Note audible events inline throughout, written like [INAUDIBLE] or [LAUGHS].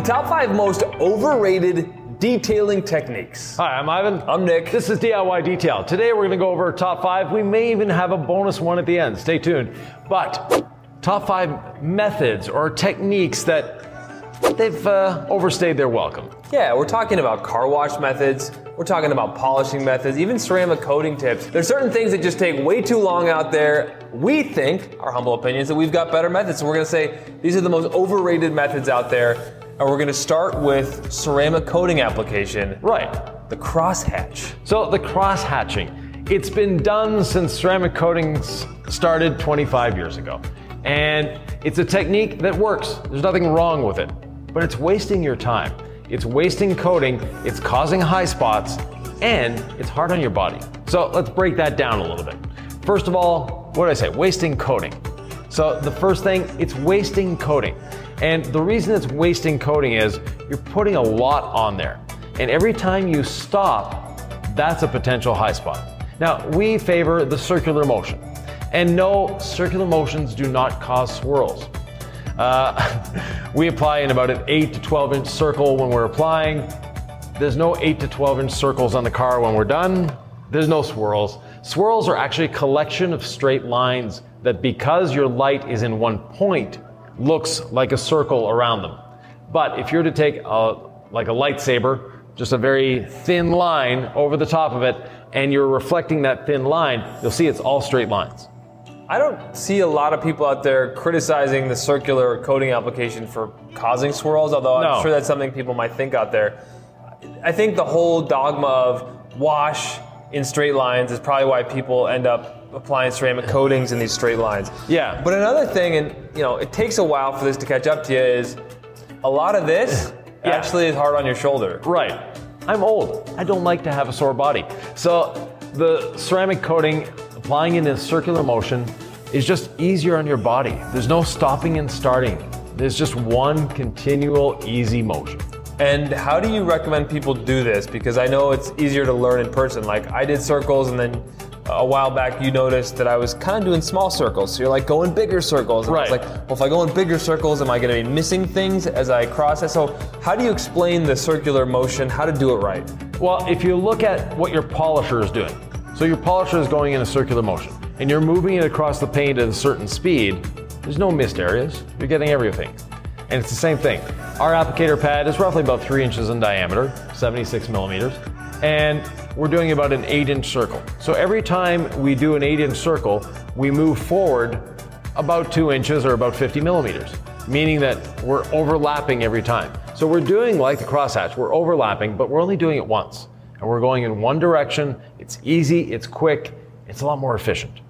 The top five most overrated detailing techniques. Hi, I'm Yvan. I'm Nick. This is DIY Detail. Today we're going to go over top five. We may even have a bonus one at the end. Stay tuned. But top five methods or techniques that they've uh, overstayed their welcome. Yeah, we're talking about car wash methods. We're talking about polishing methods, even ceramic coating tips. There's certain things that just take way too long out there. We think, our humble opinions, that we've got better methods. So we're going to say these are the most overrated methods out there. And we're going to start with ceramic coating application. Right. The crosshatch. So the cross hatching, it's been done since ceramic coatings started 25 years ago. And it's a technique that works. There's nothing wrong with it. But it's wasting your time. It's wasting coating, it's causing high spots, and it's hard on your body. So let's break that down a little bit. First of all, what did I say? Wasting coating. So the first thing, it's wasting coating. And the reason it's wasting coating is you're putting a lot on there. And every time you stop, that's a potential high spot. Now, we favor the circular motion. And no, circular motions do not cause swirls. Uh, [LAUGHS] we apply in about an 8 to 12 inch circle when we're applying. There's no 8 to 12 inch circles on the car when we're done. There's no swirls. Swirls are actually a collection of straight lines that, because your light is in one point, looks like a circle around them. But if you're to take a, like a lightsaber, just a very thin line over the top of it, and you're reflecting that thin line, you'll see it's all straight lines. I don't see a lot of people out there criticizing the circular coating application for causing swirls, although I'm sure that's something people might think out there. I think the whole dogma of wash in straight lines is probably why people end up applying ceramic coatings in these straight lines. Yeah. But another thing, and you know, it takes a while for this to catch up to you, is a lot of this [LAUGHS] Yeah. actually is hard on your shoulder. Right. I'm old. I don't like to have a sore body. So the ceramic coating, applying it in a circular motion, is just easier on your body. There's no stopping and starting. There's just one continual easy motion. And how do you recommend people do this? Because I know it's easier to learn in person. Like I did circles, and then a while back you noticed that I was kind of doing small circles. So you're like going bigger circles. And I was Right. like, well, if I go in bigger circles, am I going to be missing things as I cross it? So how do you explain the circular motion? How to do it right? Well, if you look at what your polisher is doing, so your polisher is going in a circular motion, and you're moving it across the paint at a certain speed, there's no missed areas. You're getting everything. And it's the same thing. Our applicator pad is roughly about three inches in diameter, 76 millimeters, and we're doing about an eight inch circle. So every time we do an eight inch circle, we move forward about two inches or about 50 millimeters, meaning that we're overlapping every time. So we're doing like the crosshatch, we're overlapping, but we're only doing it once. And we're going in one direction. It's easy, it's quick, it's a lot more efficient.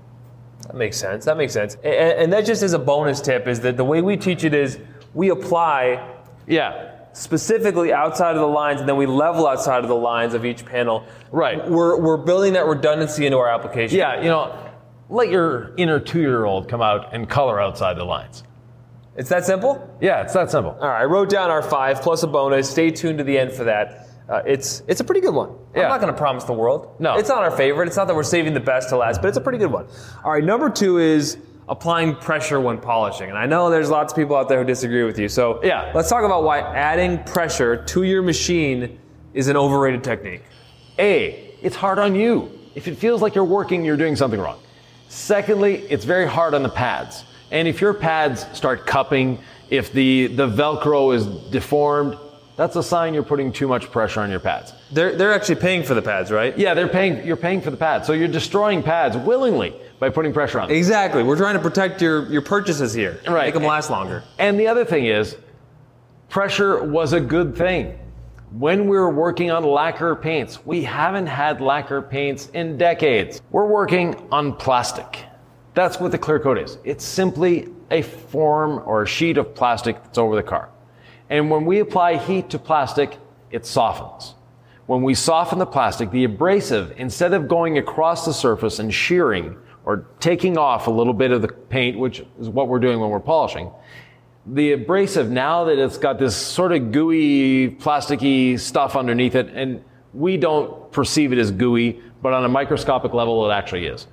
That makes sense. That makes sense. And, and that just as a bonus tip is that the way we teach it is we apply Yeah, specifically outside of the lines, and then we level outside of the lines of each panel. Right. We're, we're building that redundancy into our application. yeah, you know, let your inner two year old come out and color outside the lines. It's that simple? Yeah, it's that simple. All right, I wrote down our five plus a bonus. Stay tuned to the end for that. Uh, it's it's a pretty good one. Yeah. I'm not going to promise the world. No. it's not our favorite. It's not that we're saving the best to last, but it's a pretty good one. All right, number two is applying pressure when polishing, and I know there's lots of people out there who disagree with you. So Yeah. let's talk about why adding pressure to your machine is an overrated technique. A, it's hard on you. If it feels like you're working, you're doing something wrong. Secondly, it's very hard on the pads. And if your pads start cupping, if the, the Velcro is deformed, that's a sign you're putting too much pressure on your pads. They're they're actually paying for the pads, right? Yeah, they're paying, you're paying for the pads. So you're destroying pads willingly by putting pressure on them. Exactly. We're trying to protect your your purchases here. Right. Make them last longer. And the other thing is, pressure was a good thing. When we were working on lacquer paints, we haven't had lacquer paints in decades. We're working on plastic. That's what the clear coat is. It's simply a form or a sheet of plastic that's over the car. And when we apply heat to plastic, it softens. When we soften the plastic, the abrasive, instead of going across the surface and shearing or taking off a little bit of the paint, which is what we're doing when we're polishing, the abrasive, now that it's got this sort of gooey, plasticky stuff underneath it, and we don't perceive it as gooey, but on a microscopic level, it actually is.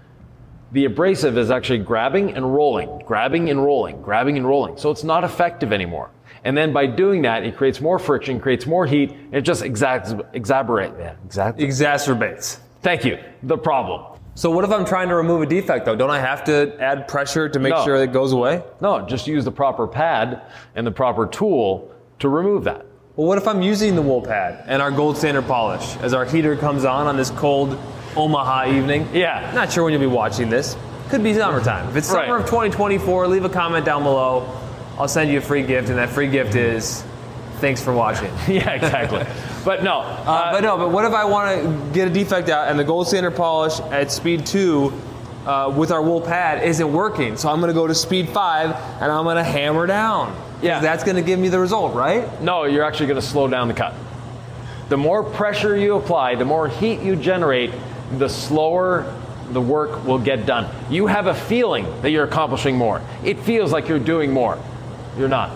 The abrasive is actually grabbing and rolling, grabbing and rolling, grabbing and rolling. So it's not effective anymore. And then by doing that, it creates more friction, creates more heat, and it just exac- exacerbate, yeah, exact- Exacerbates. Thank you. The problem. So what if I'm trying to remove a defect though? Don't I have to add pressure to make No. sure it goes away? No, just use the proper pad and the proper tool to remove that. Well, what if I'm using the wool pad and our gold standard polish as our heater comes on on this cold Omaha evening? Yeah. Not sure when you'll be watching this. Could be summertime. If it's summer Right. of 2024, leave a comment down below. I'll send you a free gift, and that free gift is thanks for watching. [LAUGHS] yeah, exactly. but no, Uh, but no, but what if I want to get a defect out and the gold standard polish at speed two uh, with our wool pad isn't working? So I'm going to go to speed five and I'm going to hammer down. Yeah. That's going to give me the result, right? No, you're actually going to slow down the cut. The more pressure you apply, the more heat you generate, the slower the work will get done. You have a feeling that you're accomplishing more. It feels like you're doing more. You're not.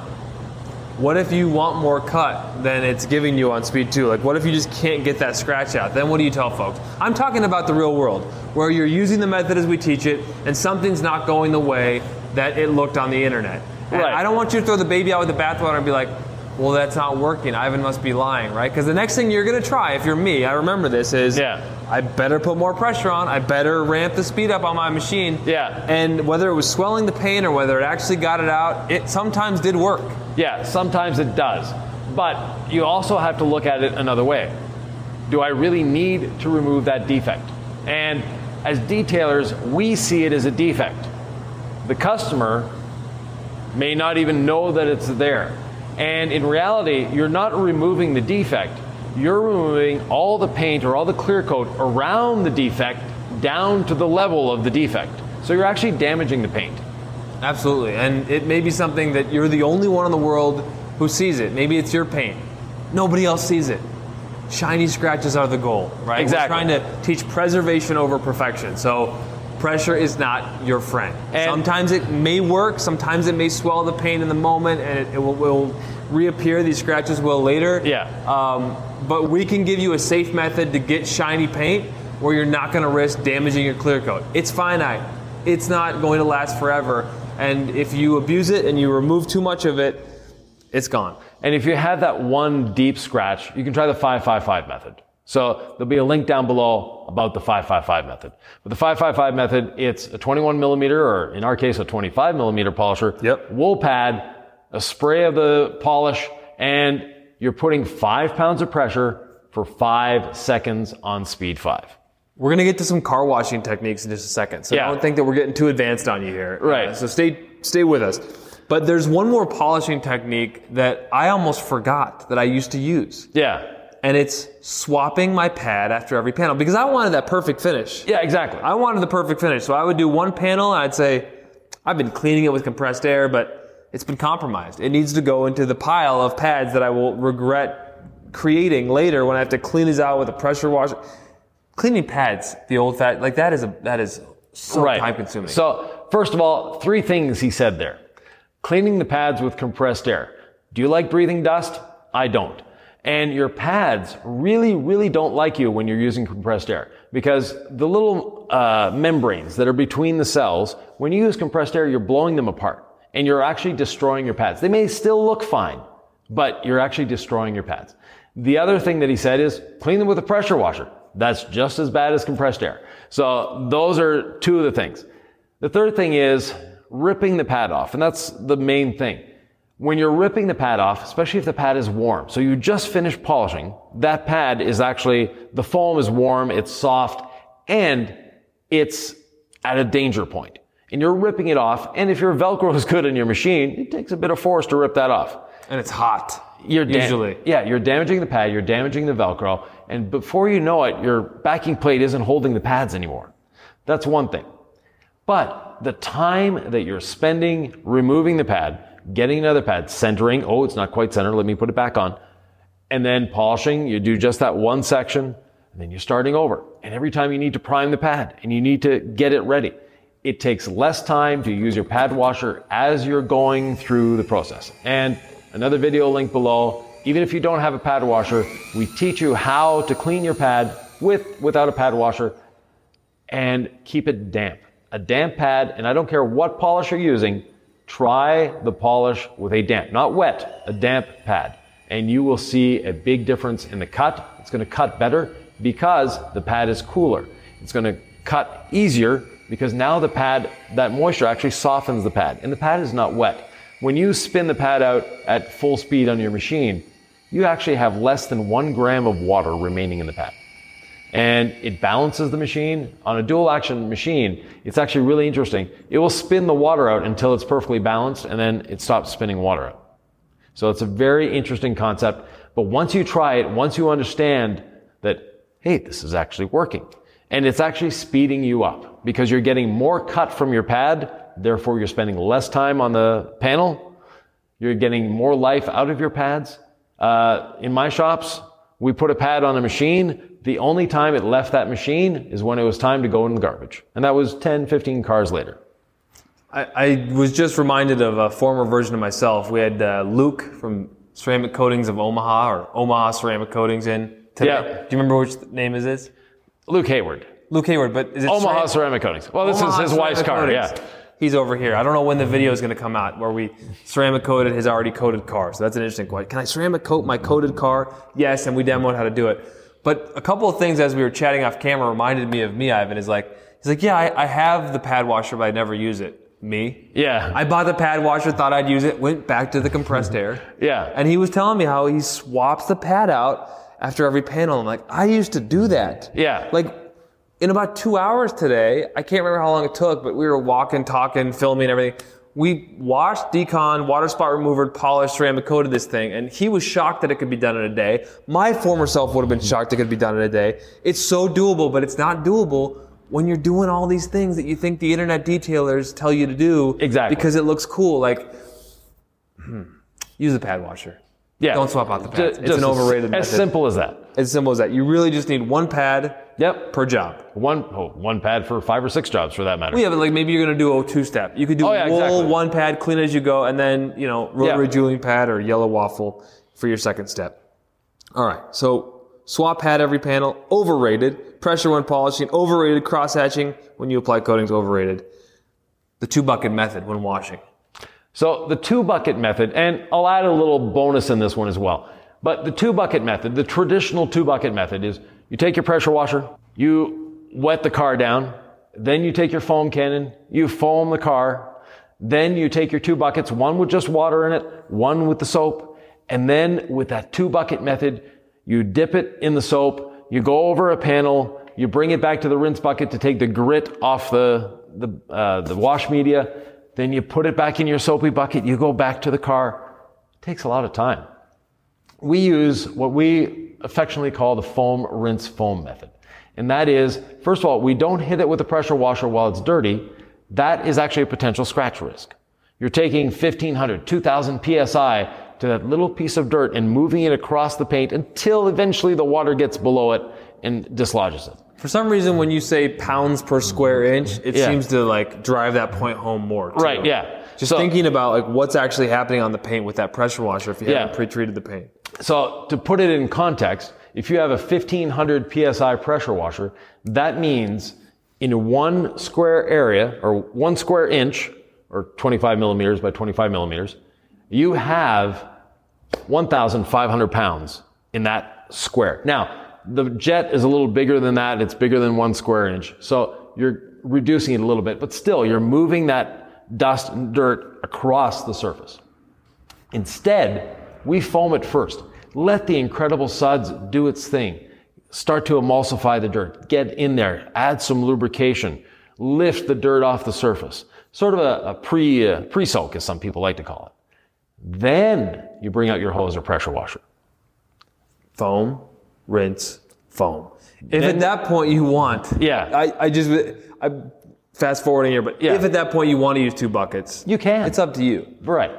What if you want more cut than it's giving you on speed two? Like, what if you just can't get that scratch out? Then what do you tell folks? I'm talking about the real world, where you're using the method as we teach it, and something's not going the way that it looked on the internet. And Right. I don't want you to throw the baby out with the bathwater and be like, well, that's not working. Yvan must be lying, right? Because the next thing you're going to try, if you're me, I remember this, is Yeah. I better put more pressure on. I better ramp the speed up on my machine. Yeah. And whether it was swelling the paint or whether it actually got it out, it sometimes did work. Yeah, sometimes it does. But you also have to look at it another way. Do I really need to remove that defect? And as detailers, we see it as a defect. The customer may not even know that it's there. And in reality, you're not removing the defect, you're removing all the paint or all the clear coat around the defect down to the level of the defect. So you're actually damaging the paint. Absolutely. And it may be something that you're the only one in the world who sees it. Maybe it's your paint. Nobody else sees it. Shiny scratches are the goal, right? Exactly. We're trying to teach preservation over perfection. So pressure is not your friend. And- sometimes it may work, sometimes it may swell the paint in the moment and it, it will, will reappear. These scratches will later. Yeah. Um, but we can give you a safe method to get shiny paint where you're not going to risk damaging your clear coat. It's finite. It's not going to last forever. And if you abuse it and you remove too much of it, it's gone. And if you have that one deep scratch, you can try the 555 method. So there'll be a link down below about the 555 method. But the 555 method, it's a 21 millimeter, or in our case, a 25 millimeter polisher, Yep. wool pad, a spray of the polish, and you're putting five pounds of pressure for five seconds on speed five. We're going to get to some car washing techniques in just a second. So Yeah. don't think that we're getting too advanced on you here. Right. Uh, so stay stay with us. But there's one more polishing technique that I almost forgot that I used to use. Yeah. And it's swapping my pad after every panel because I wanted that perfect finish. Yeah, exactly. I wanted the perfect finish. So I would do one panel and I'd say, I've been cleaning it with compressed air, but it's been compromised. It needs to go into the pile of pads that I will regret creating later when I have to clean these out with a pressure washer. Cleaning pads, the old fat, like that is a, that is so time consuming. So, first of all, three things he said there. Cleaning the pads with compressed air. Do you like breathing dust? I don't. And your pads really, really don't like you when you're using compressed air because the little uh, membranes that are between the cells, when you use compressed air, you're blowing them apart and you're actually destroying your pads. They may still look fine, but you're actually destroying your pads. The other thing that he said is clean them with a pressure washer. That's just as bad as compressed air. So those are two of the things. The third thing is ripping the pad off, and that's the main thing. When you're ripping the pad off, especially if the pad is warm, so you just finished polishing, that pad is actually, the foam is warm, it's soft, and it's at a danger point. And you're ripping it off, and if your Velcro is good in your machine, it takes a bit of force to rip that off. and it's hot. You're dam- usually. yeah, you're damaging the pad, you're damaging the Velcro, and before you know it, your backing plate isn't holding the pads anymore. That's one thing. But the time that you're spending removing the pad, getting another pad, centering, oh, it's not quite centered, let me put it back on, and then polishing, you do just that one section, and then you're starting over. And every time you need to prime the pad and you need to get it ready, it takes less time to use your pad washer as you're going through the process. And another video link below. Even if you don't have a pad washer, we teach you how to clean your pad with without a pad washer and keep it damp. A damp pad, and I don't care what polish you're using, Try the polish with a damp, not wet, a damp pad, and you will see a big difference in the cut. It's going to cut better because the pad is cooler. It's going to cut easier because now the pad, that moisture actually softens the pad, and the pad is not wet. When you spin the pad out at full speed on your machine, you actually have less than one gram of water remaining in the pad and it balances the machine. On a dual action machine, it's actually really interesting. It will spin the water out until it's perfectly balanced and then it stops spinning water out. So it's a very interesting concept. But once you try it, once you understand that, hey, this is actually working and it's actually speeding you up because you're getting more cut from your pad. Therefore, you're spending less time on the panel. You're getting more life out of your pads. Uh, in my shops, we put a pad on a machine the only time it left that machine is when it was time to go in the garbage. And that was 10, 15 cars later. I, I was just reminded of a former version of myself. We had uh, Luke from Ceramic Coatings of Omaha or Omaha Ceramic Coatings in today. Yeah. Do you remember which name is this? Luke Hayward. Luke Hayward, but is it Omaha Ceram- Ceramic Coatings. Well, this Omaha is his wife's Ceramic car, Coatings. yeah. He's over here. I don't know when the video is going to come out where we ceramic coated his already coated car. So that's an interesting question. Can I ceramic coat my coated car? Yes, and we demoed how to do it. But a couple of things as we were chatting off camera reminded me of me, Yvan. Is like he's like, yeah, I, I have the pad washer, but I never use it. Me. Yeah. I bought the pad washer, thought I'd use it, went back to the compressed air. [LAUGHS] Yeah. And he was telling me how he swaps the pad out after every panel. I'm like, I used to do that. Yeah. Like in about two hours today, I can't remember how long it took, but we were walking, talking, filming, everything. We washed, decon, water spot remover, polished, ceramic coated this thing, and he was shocked that it could be done in a day. My former self would have been shocked it could be done in a day. It's so doable, but it's not doable when you're doing all these things that you think the internet detailers tell you to do Exactly. because it looks cool. Like, hmm, use the pad washer. Yeah. Don't swap out the pads. It's just an overrated As method. simple as that. As simple as that. You really just need one pad Yep. per job. One, oh, one pad for five or six jobs for that matter. Well, yeah, but like maybe you're gonna do a two step. You could do Oh, yeah, wool, exactly. one pad, clean as you go, and then you know rotary Yeah. jeweling pad or yellow waffle for your second step. All right, so swap pad every panel. Overrated. Pressure when polishing. Overrated. Cross hatching when you apply coatings. Overrated. The two bucket method when washing. So the two bucket method, and I'll add a little bonus in this one as well. But the two bucket method, the traditional two bucket method is you take your pressure washer, you wet the car down, then you take your foam cannon, you foam the car, then you take your two buckets, one with just water in it, one with the soap, and then with that two bucket method, you dip it in the soap, you go over a panel, you bring it back to the rinse bucket to take the grit off the, the, uh, the wash media, then you put it back in your soapy bucket, you go back to the car. It takes a lot of time. We use what we affectionately call the foam rinse foam method. And that is, first of all, we don't hit it with a pressure washer while it's dirty. That is actually a potential scratch risk. You're taking 1500, 2000 psi to that little piece of dirt and moving it across the paint until eventually the water gets below it and dislodges it. For some reason, when you say pounds per square inch, it Yeah. seems to like drive that point home more. too. Right, yeah. Just So- thinking about like what's actually happening on the paint with that pressure washer if you Yeah. haven't pre-treated the paint. So to put it in context, if you have a 1500 psi pressure washer, that means in one square area or one square inch or 25 millimeters by 25 millimeters, you have 1,500 pounds in that square. Now, the jet is a little bigger than that. It's bigger than one square inch. So you're reducing it a little bit, but still you're moving that dust and dirt across the surface. Instead, we foam it first. Let the incredible suds do its thing. Start to emulsify the dirt. Get in there. Add some lubrication. Lift the dirt off the surface. Sort of a, a pre, uh, pre-soak, as some people like to call it. Then you bring out your hose or pressure washer. foam, rinse, foam. If at that point you want, Yeah. I, I just I'm fast forwarding here, but Yeah. if at that point you want to use two buckets, You can. It's up to you. Right.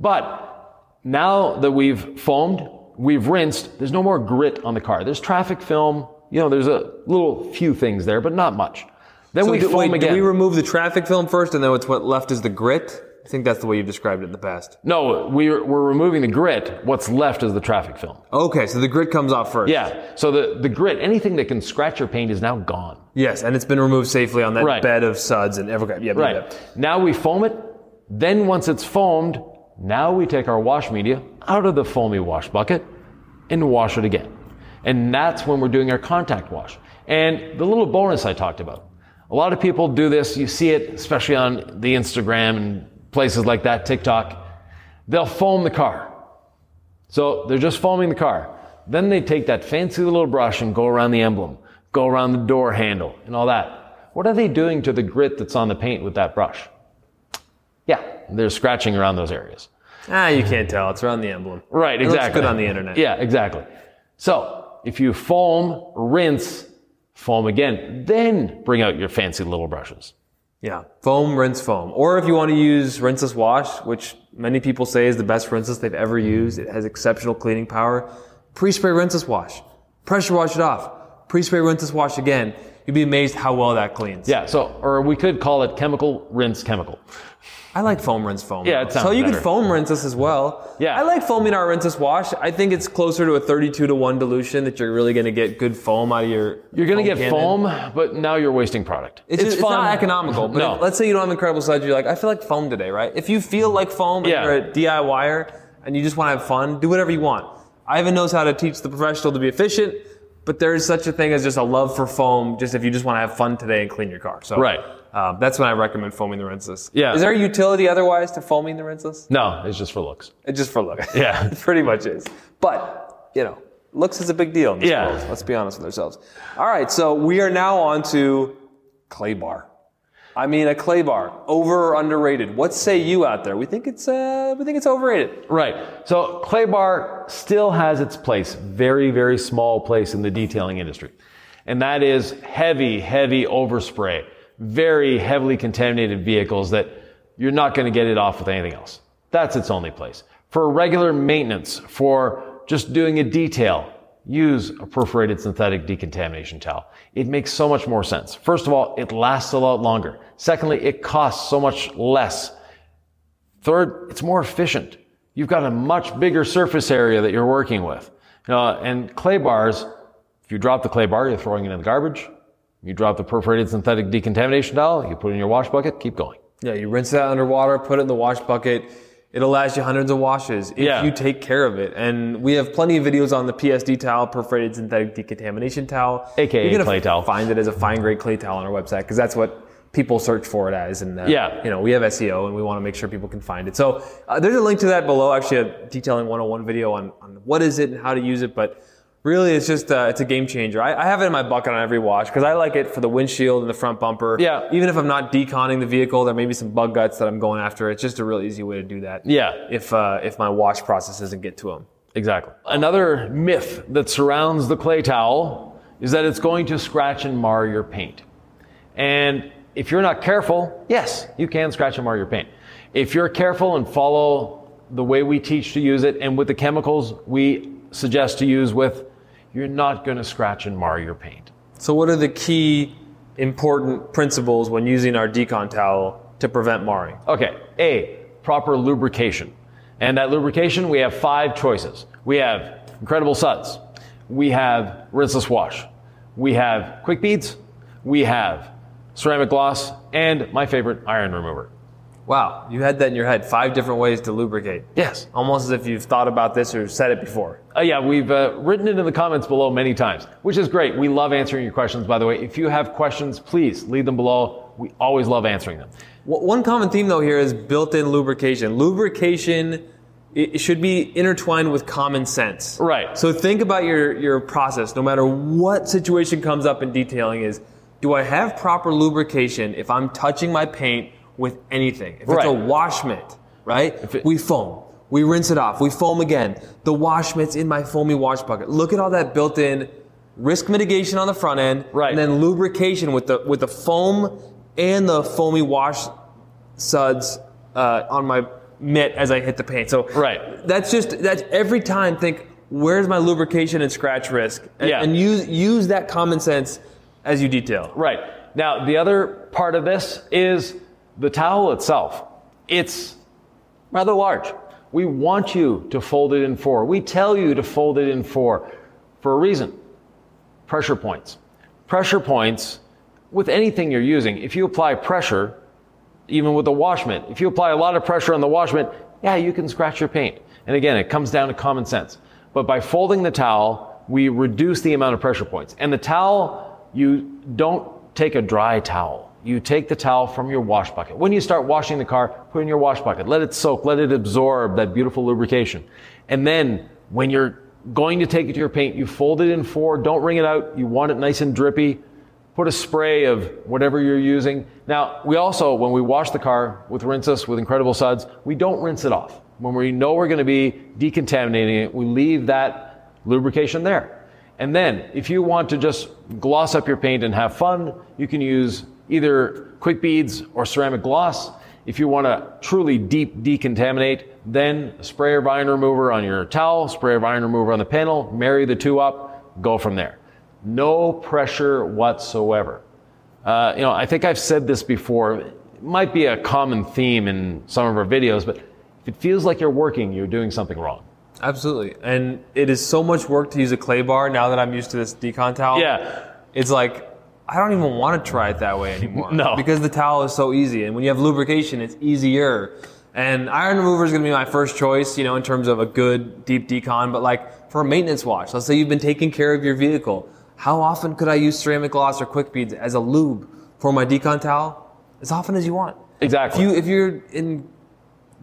But now that we've foamed, we've rinsed, there's no more grit on the car. There's traffic film, you know, there's a little few things there, but not much. Then So we do, foam wait, again. do we remove the traffic film first, and then what's what left is the grit? I think that's the way you've described it in the past. no, we're, we're removing the grit. What's left is the traffic film. Okay, so the grit comes off first. Yeah. So the, the grit, anything that can scratch your paint is now gone. Yes, and it's been removed safely on that Right. bed of suds and every. Yeah, Right. yeah. Now we foam it, Then once it's foamed, now we take our wash media out of the foamy wash bucket and wash it again. And that's when we're doing our contact wash. And the little bonus I talked about. A lot of people do this. You see it, especially on the Instagram and places like that, TikTok. They'll foam the car. So they're just foaming the car. Then they take that fancy little brush and go around the emblem, go around the door handle and all that. What are they doing to the grit that's on the paint with that brush? Yeah, they're scratching around those areas. Ah, you can't tell. It's around the emblem. Right, It looks exactly. good on the internet. Yeah, exactly. So if you foam, rinse, foam again, then bring out your fancy little brushes. Yeah. Foam, rinse, foam. Or if you want to use rinseless wash, which many people say is the best rinseless they've ever used, it has exceptional cleaning power. Pre-spray rinseless wash. Pressure wash it off. Pre-spray rinseless wash again. You'd be amazed how well that cleans. Yeah, so, or we could call it chemical rinse chemical. I like foam rinse foam. Yeah, it sounds So you better. could foam rinse this as well. Yeah. I like foaming our rinseless wash. I think it's closer to a 32 to 1 dilution that you're really going to get good foam out of your You're gonna get cannon. foam, but now you're wasting product. It's, just, it's not economical. But no. if- let's say you don't have incredible suds, you're like, I feel like foam today, right? If you feel like foam and Yeah. you're a DIYer and you just want to have fun, do whatever you want. Yvan knows how to teach the professional to be efficient, but there is such a thing as just a love for foam, just if you just want to have fun today and clean your car. So Right. um, that's when I recommend foaming the rinseless. Yeah. Is there a utility otherwise to foaming the rinseless? no, it's just for looks. It's just for looks. Yeah. [LAUGHS] it pretty much is. But, you know, looks is a big deal in this Yeah. world. Let's be honest with ourselves. All right, so we are now on to clay bar. I mean, a clay bar, over or underrated? What say you out there? We think it's uh, we think it's overrated. Right. So clay bar still has its place, very, very small place in the detailing industry. And that is heavy, heavy overspray, very heavily contaminated vehicles that you're not going to get it off with anything else. That's its only place. For regular maintenance, for just doing a detail, use a perforated synthetic decontamination towel. It makes so much more sense. First of all, it lasts a lot longer. Secondly, it costs so much less Third, it's more efficient. You've got a much bigger surface area that you're working with. Uh, and clay bars, if you drop the clay bar, you're throwing it in the garbage. You drop the perforated synthetic decontamination towel, you put it in your wash bucket, keep going. Yeah, you rinse that underwater, put it in the wash bucket. It'll last you hundreds of washes if Yeah. you take care of it. And we have plenty of videos on the PSD towel, perforated synthetic decontamination towel. AKA You're clay towel. Find it as a fine grade clay towel on our website because that's what people search for it as. And uh, Yeah. you know, we have SEO and we want to make sure people can find it. So uh, there's a link to that below. Actually, a detailing 101 video on, on what is it and how to use it. But really, it's just uh, it's a game changer. I, I have it in my bucket on every wash because I like it for the windshield and the front bumper. Yeah. Even if I'm not deconning the vehicle, there may be some bug guts that I'm going after. It's just a real easy way to do that. Yeah. If uh, if my wash process doesn't get to them. Exactly. Another myth that surrounds the clay towel is that it's going to scratch and mar your paint. And if you're not careful, yes, you can scratch and mar your paint. If you're careful and follow the way we teach to use it and with the chemicals we suggest to use with, you're not going to scratch and mar your paint. So what are the key important principles when using our decon towel to prevent marring? Okay, A, proper lubrication. And that lubrication, we have five choices. We have incredible suds. We have rinseless wash. We have quick beads. We have ceramic gloss. And my favorite, iron remover. Wow, you had that in your head. Five different ways to lubricate. Yes. Almost as if you've thought about this or said it before. Uh, yeah, we've uh, written it in the comments below many times, which is great. We love answering your questions, by the way. If you have questions, please leave them below. We always love answering them. One common theme though here is built-in lubrication. Lubrication it should be intertwined with common sense. Right. So think about your, your process, no matter what situation comes up in detailing is, do I have proper lubrication if I'm touching my paint with anything? If it's a wash mitt, right? it- we foam. We rinse it off. We foam again. The wash mitt's in my foamy wash bucket. Look at all that built-in risk mitigation on the front end, Right. And then lubrication with the with the foam and the foamy wash suds uh, on my mitt as I hit the paint. So Right. that's just that's every time think where's my lubrication and scratch risk and, Yeah. and use use that common sense as you detail. Right. Now, the other part of this is the towel itself. It's rather large. We want you to fold it in four. We tell you to fold it in four for a reason. Pressure points. Pressure points, with anything you're using, if you apply pressure, even with the wash mitt. If you apply a lot of pressure on the wash mitt, yeah, you can scratch your paint. And again, it comes down to common sense. But by folding the towel, we reduce the amount of pressure points. And the towel, you don't take a dry towel. You take the towel from your wash bucket. When you start washing the car, put it in your wash bucket. Let it soak, let it absorb that beautiful lubrication. And then when you're going to take it to your paint, you fold it in four, don't wring it out. You want it nice and drippy. Put a spray of whatever you're using. Now, we also, when we wash the car with rinseless, with Incredible Suds, we don't rinse it off. When we know we're going to be decontaminating it, we leave that lubrication there. And then, if you want to just gloss up your paint and have fun, you can use either quick beads or ceramic gloss. If you want to truly deep decontaminate, then spray iron remover on your towel, spray iron remover on the panel, marry the two up, go from there. No pressure whatsoever. Uh, you know, I think I've said this before. It might be a common theme in some of our videos, but if it feels like you're working, you're doing something wrong. Absolutely. And it is so much work to use a clay bar now that I'm used to this decon towel. Yeah. It's like, I don't even want to try it that way [LAUGHS] anymore. No. Because the towel is so easy. And when you have lubrication, it's easier. And iron remover is going to be my first choice, you know, in terms of a good deep decon. But like for a maintenance wash, let's say you've been taking care of your vehicle. How often could I use ceramic gloss or quick beads as a lube for my decon towel? As often as you want. Exactly. If you if you're in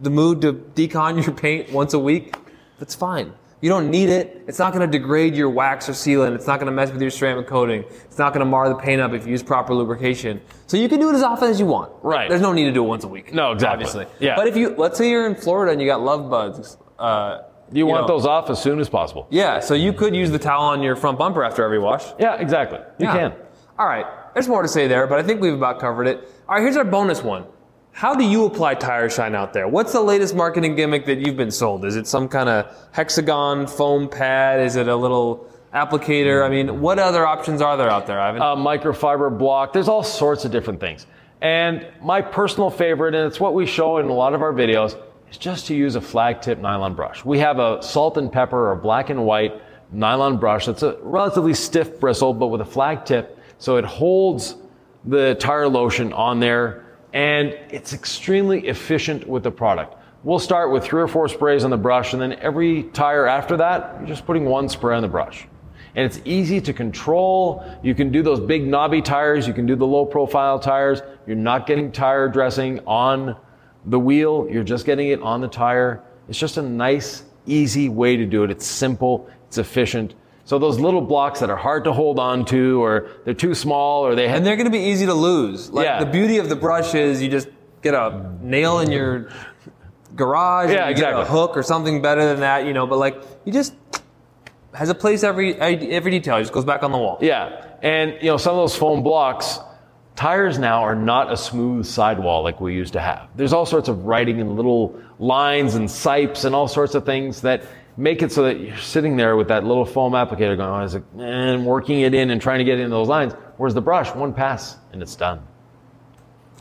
the mood to decon your paint once a week, that's fine. You don't need it. It's not going to degrade your wax or sealant. It's not going to mess with your ceramic coating. It's not going to mar the paint up if you use proper lubrication. So you can do it as often as you want. Right. There's no need to do it once a week. No, exactly. Obviously. Yeah. But if you let's say you're in Florida and you got love bugs, uh, You, want know, those off as soon as possible. Yeah. So you could use the towel on your front bumper after every wash. Yeah, exactly. You Yeah. can. All right. There's more to say there, but I think we've about covered it. All right. Here's our bonus one. How do you apply tire shine out there? What's the latest marketing gimmick that you've been sold? Is it some kind of hexagon foam pad? Is it a little applicator? I mean, what other options are there out there, Yvan? a microfiber block. There's all sorts of different things. And my personal favorite, and it's what we show in a lot of our videos, is just to use a flag tip nylon brush. We have a salt and pepper or black and white nylon brush that's a relatively stiff bristle, but with a flag tip, so it holds the tire lotion on there, and it's extremely efficient with the product. We'll start with three or four sprays on the brush, and then every tire after that, you're just putting one spray on the brush and it's easy to control. You can do those big knobby tires, you can do the low profile tires. You're not getting tire dressing on the wheel, you're just getting it on the tire. It's just a nice, easy way to do it. It's simple, it's efficient. So those little blocks that are hard to hold on to, or they're too small, or they have and they're going to be easy to lose. Like Yeah. the beauty of the brush is you just get a nail in your garage, Yeah, and you get exactly. a hook or something better than that, you know. But like you just has a place every every detail. It just goes back on the wall. Yeah, and you know some of those foam blocks, tires now are not a smooth sidewall like we used to have. There's all sorts of writing and little lines and sipes and all sorts of things that make it so that you're sitting there with that little foam applicator going, is it, and working it in and trying to get into those lines. Whereas the brush, one pass and it's done.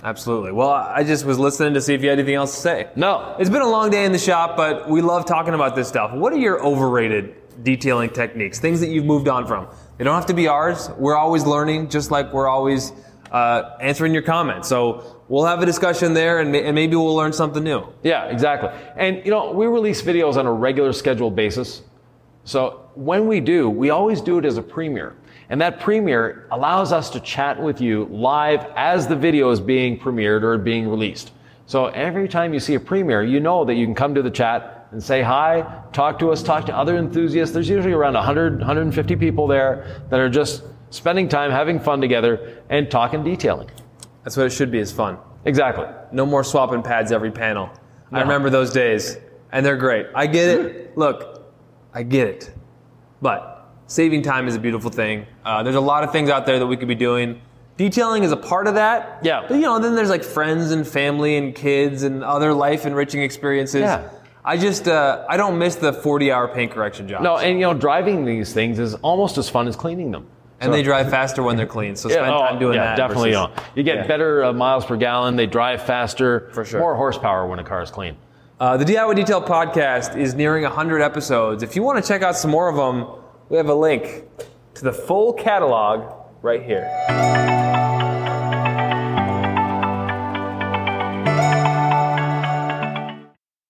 Absolutely. Well, I just was listening to see if you had anything else to say. No, It's been a long day in the shop, but we love talking about this stuff. What are your overrated detailing techniques? Things that you've moved on from? They don't have to be ours. We're always learning, just like we're always uh, answering your comments. So we'll have a discussion there, and, and maybe we'll learn something new. Yeah, exactly. And you know, we release videos on a regular scheduled basis. So when we do, we always do it as a premiere. And that premiere allows us to chat with you live as the video is being premiered or being released. So every time you see a premiere, you know that you can come to the chat and say hi, talk to us, talk to other enthusiasts. There's usually around 100, 150 people there that are just spending time having fun together and talking detailing. That's what it should be. Is fun. Exactly. No more swapping pads every panel. I remember those days, and they're great. I get it. Look, I get it. But saving time is a beautiful thing. Uh, there's a lot of things out there that we could be doing. Detailing is a part of that. Yeah. But you know, then there's like friends and family and kids and other life enriching experiences. Yeah. I just uh, I don't miss the 40 hour paint correction job. No, and you know, driving these things is almost as fun as cleaning them. And they drive faster when they're clean. So spend oh, time doing yeah, that. definitely. versus- you, know, you get Yeah. better uh, miles per gallon. They drive faster. For sure. More horsepower when a car is clean. Uh, the DIY Detail podcast is nearing 100 episodes. If you want to check out some more of them, we have a link to the full catalog right here.